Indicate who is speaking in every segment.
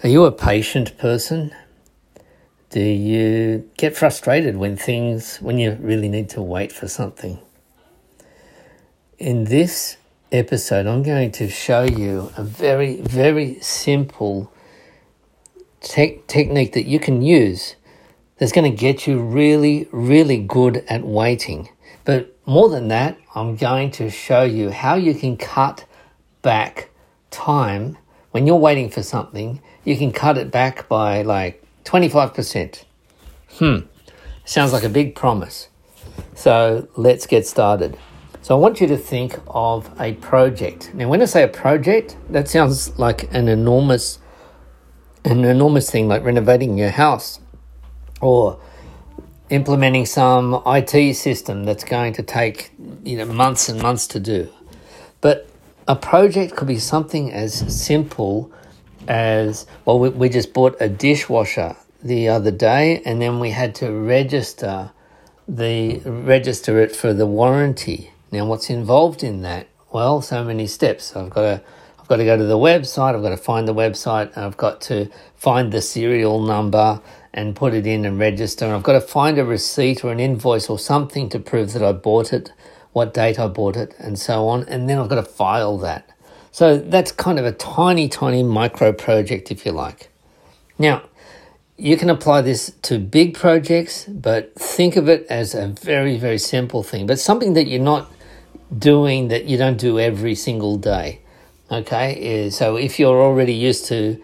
Speaker 1: Are you a patient person? Do you get frustrated when things, when you really need to wait for something? In this episode, I'm going to show you a very, very simple te- technique that you can use that's going to get you really, really good at waiting. But more than that, I'm going to show you how you can cut back time when you're waiting for something you can cut it back by like 25%. Hmm, sounds like a big promise. So let's get started. So I want you to think of a project. Now, when I say a project, that sounds like an enormous, an enormous thing, like renovating your house or implementing some IT system that's going to take you know months and months to do. But a project could be something as simple as well, we, we just bought a dishwasher the other day, and then we had to register the register it for the warranty. Now, what's involved in that? Well, so many steps. I've got to I've got to go to the website. I've got to find the website. I've got to find the serial number and put it in and register. And I've got to find a receipt or an invoice or something to prove that I bought it, what date I bought it, and so on. And then I've got to file that. So that's kind of a tiny, tiny micro project, if you like. Now, you can apply this to big projects, but think of it as a very, very simple thing, but something that you're not doing that you don't do every single day. Okay, eh, so if you're already used to,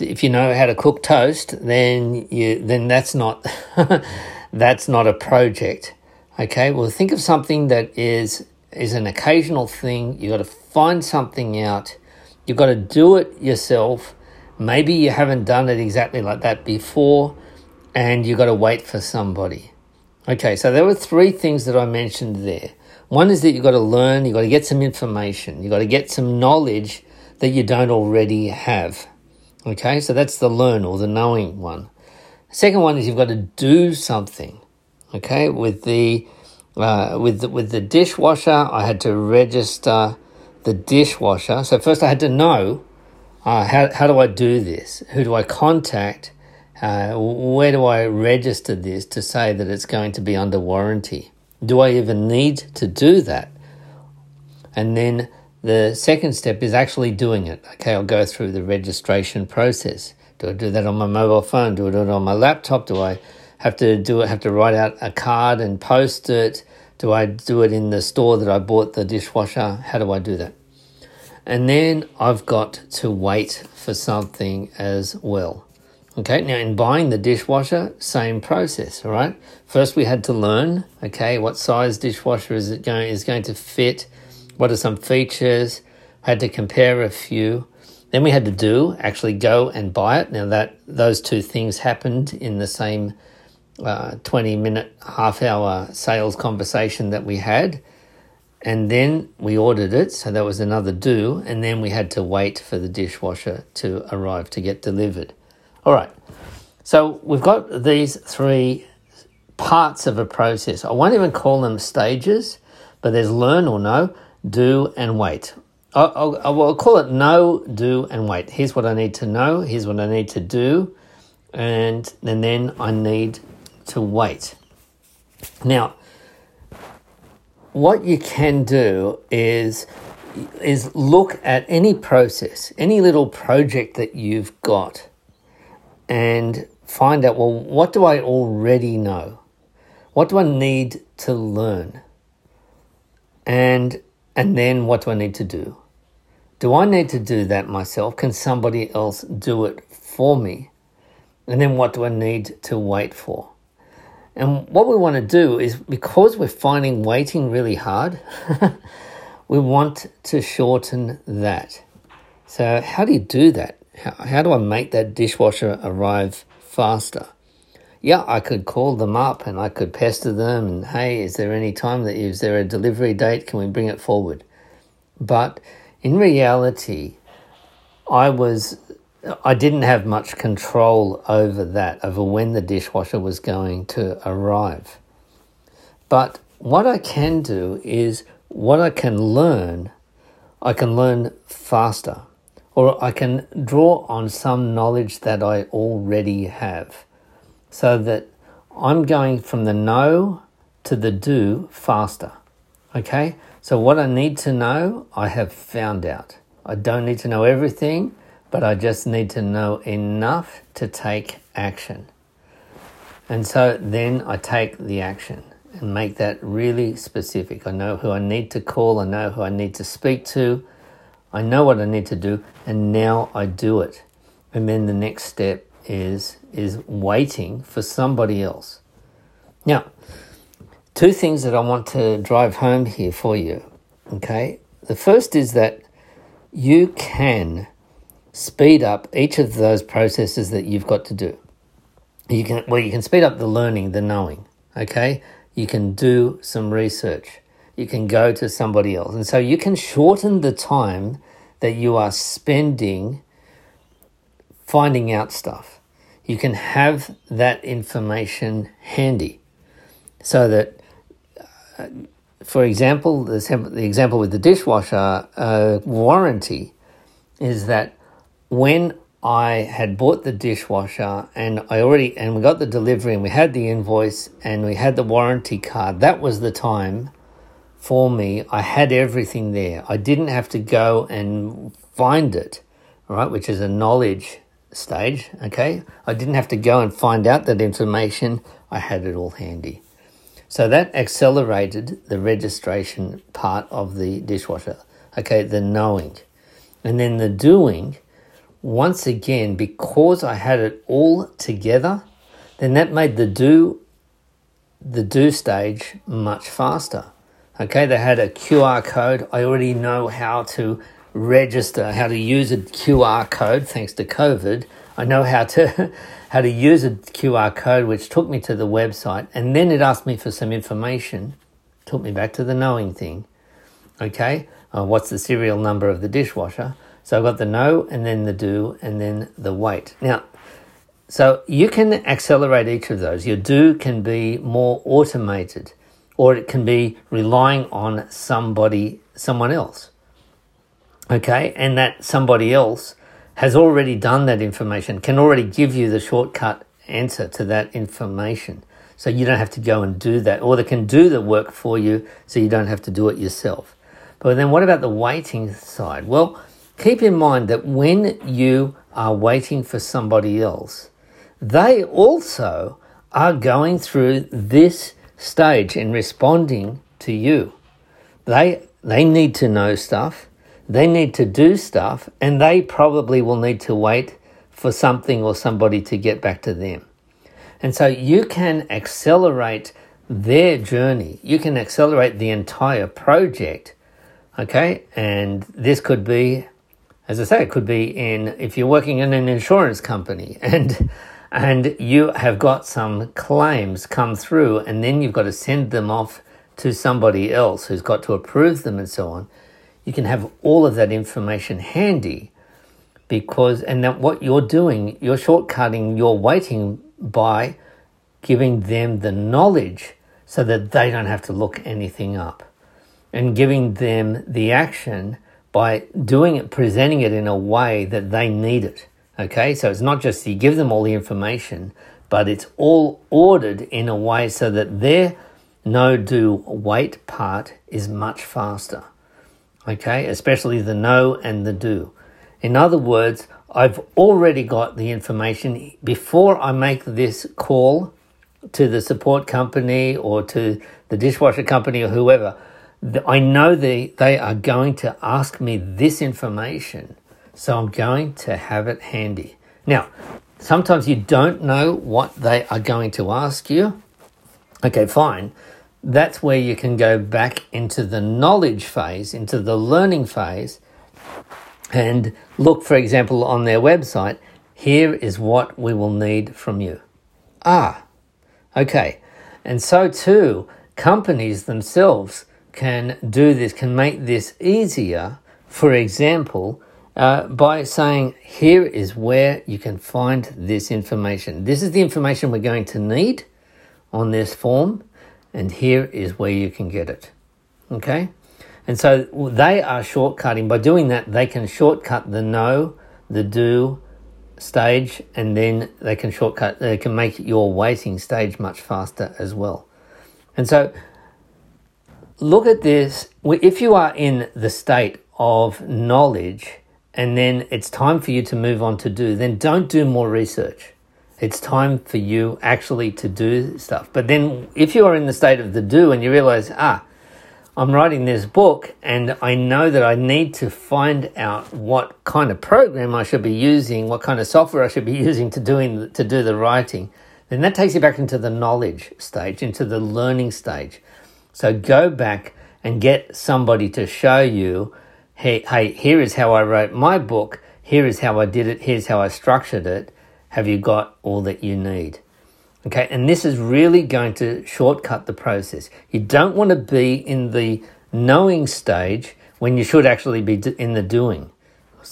Speaker 1: if you know how to cook toast, then you then that's not that's not a project. Okay, well think of something that is is an occasional thing. You got to find something out. You've got to do it yourself. Maybe you haven't done it exactly like that before, and you've got to wait for somebody. Okay, so there were three things that I mentioned there. One is that you've got to learn, you've got to get some information, you've got to get some knowledge that you don't already have. Okay, so that's the learn or the knowing one. Second one is you've got to do something. Okay, with the uh, with the, with the dishwasher, I had to register the dishwasher. So first, I had to know uh, how how do I do this? Who do I contact? Uh, where do I register this to say that it's going to be under warranty? Do I even need to do that? And then the second step is actually doing it. Okay, I'll go through the registration process. Do I do that on my mobile phone? Do I do it on my laptop? Do I have to do it, have to write out a card and post it? Do I do it in the store that I bought the dishwasher? How do I do that? And then I've got to wait for something as well. Okay, now in buying the dishwasher, same process, all right? First we had to learn, okay, what size dishwasher is it going is going to fit, what are some features, had to compare a few. Then we had to do, actually go and buy it. Now that those two things happened in the same uh, 20 minute, half hour sales conversation that we had. And then we ordered it, so that was another do. And then we had to wait for the dishwasher to arrive to get delivered. All right, so we've got these three parts of a process. I won't even call them stages, but there's learn or know, do, and wait. I'll, I'll, I'll call it know, do, and wait. Here's what I need to know, here's what I need to do, and, and then I need to wait. Now, what you can do is is look at any process, any little project that you've got, and find out well, what do I already know? What do I need to learn? And and then what do I need to do? Do I need to do that myself? Can somebody else do it for me? And then what do I need to wait for? And what we want to do is because we're finding waiting really hard, we want to shorten that. So, how do you do that? How, how do I make that dishwasher arrive faster? Yeah, I could call them up and I could pester them and, hey, is there any time that is there a delivery date? Can we bring it forward? But in reality, I was I didn't have much control over that, over when the dishwasher was going to arrive. But what I can do is what I can learn, I can learn faster. or I can draw on some knowledge that I already have so that I'm going from the know to the do faster. Okay? So, what I need to know, I have found out. I don't need to know everything, but I just need to know enough to take action. And so then I take the action and make that really specific. I know who I need to call, I know who I need to speak to, I know what I need to do, and now I do it. And then the next step is is waiting for somebody else. Now, two things that I want to drive home here for you. Okay? The first is that you can speed up each of those processes that you've got to do. You can well you can speed up the learning, the knowing, okay? You can do some research. You can go to somebody else. And so you can shorten the time that you are spending finding out stuff. You can have that information handy so that uh, for example, the, example with the dishwasher uh, warranty is that when I had bought the dishwasher and I already and we got the delivery and we had the invoice and we had the warranty card. That was the time for me. I had everything there. I didn't have to go and find it, right? Which is a knowledge stage. Okay, I didn't have to go and find out that information. I had it all handy. So that accelerated the registration part of the dishwasher. Okay, the knowing. And then the doing, once again, because I had it all together, then that made the do the do stage much faster. Okay, they had a QR code. I already know how to register, how to use a QR code thanks to COVID. I know how to how to use a QR code, which took me to the website, and then it asked me for some information, took me back to the knowing thing. Okay, uh, what's the serial number of the dishwasher? So I've got the know, and then the do, and then the wait. Now, so you can accelerate each of those. Your do can be more automated, or it can be relying on somebody, someone else. Okay, and that somebody else has already done that information, can already give you the shortcut answer to that information. So you don't have to go and do that, or they can do the work for you so you don't have to do it yourself. But then what about the waiting side? Well, keep in mind that when you are waiting for somebody else, they also are going through this stage in responding to you. They, they need to know stuff they need to do stuff and they probably will need to wait for something or somebody to get back to them. And so you can accelerate their journey. You can accelerate the entire project. Okay. And this could be, as I say, it could be in, if you're working in an insurance company and, and you have got some claims come through and then you've got to send them off to somebody else who's got to approve them and so on you can have all of that information handy because, and that what you're doing, you're shortcutting your waiting by giving them the knowledge so that they don't have to look anything up and giving them the action by doing it, presenting it in a way that they need it. Okay, so it's not just you give them all the information, but it's all ordered in a way so that their no do wait part is much faster okay, especially the know and the do. In other words, I've already got the information before I make this call to the support company or to the dishwasher company or whoever. I know they, they are going to ask me this information, so I'm going to have it handy. Now, sometimes you don't know what they are going to ask you. Okay, fine that's where you can go back into the knowledge phase, into the learning phase, and look, for example, on their website. Here is what we will need from you. Ah, okay. And so too, companies themselves can do this, can make this easier. For example, uh, by saying, here is where you can find this information. This is the information we're going to need on this form and here is where you can get it. Okay? And so they are shortcutting. By doing that, they can shortcut the know, the do stage, and then they can shortcut, they can make your waiting stage much faster as well. And so look at this. If you are in the state of knowledge and then it's time for you to move on to do, then don't do more research. It's time for you actually to do stuff. But then if you are in the state of the do and you realize, ah, I'm writing this book and I know that I need to find out what kind of program I should be using, what kind of software I should be using to doing to do the writing, then that takes you back into the knowledge stage, into the learning stage. So go back and get somebody to show you, hey, hey, here is how I wrote my book, here is how I did it, here's how I structured it. Have you got all that you need? Okay, and this is really going to shortcut the process. You don't want to be in the knowing stage when you should actually be in the doing,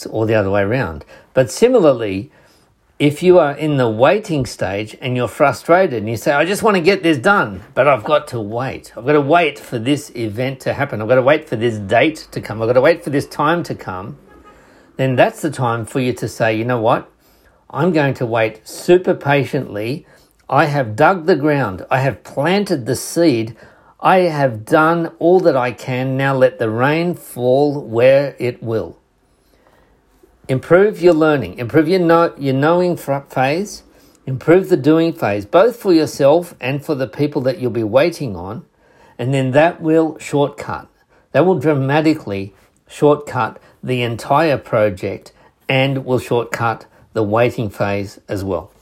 Speaker 1: or the other way around. But similarly, if you are in the waiting stage and you're frustrated and you say, I just want to get this done, but I've got to wait. I've got to wait for this event to happen. I've got to wait for this date to come. I've got to wait for this time to come. Then that's the time for you to say, you know what? I'm going to wait super patiently I have dug the ground. I have planted the seed. I have done all that I can. Now let the rain fall where it will. Improve your learning, improve your, know, your knowing phase, improve the doing phase, both for yourself and for the people that you'll be waiting on. And then that will shortcut. That will dramatically shortcut the entire project and will shortcut the waiting phase as well.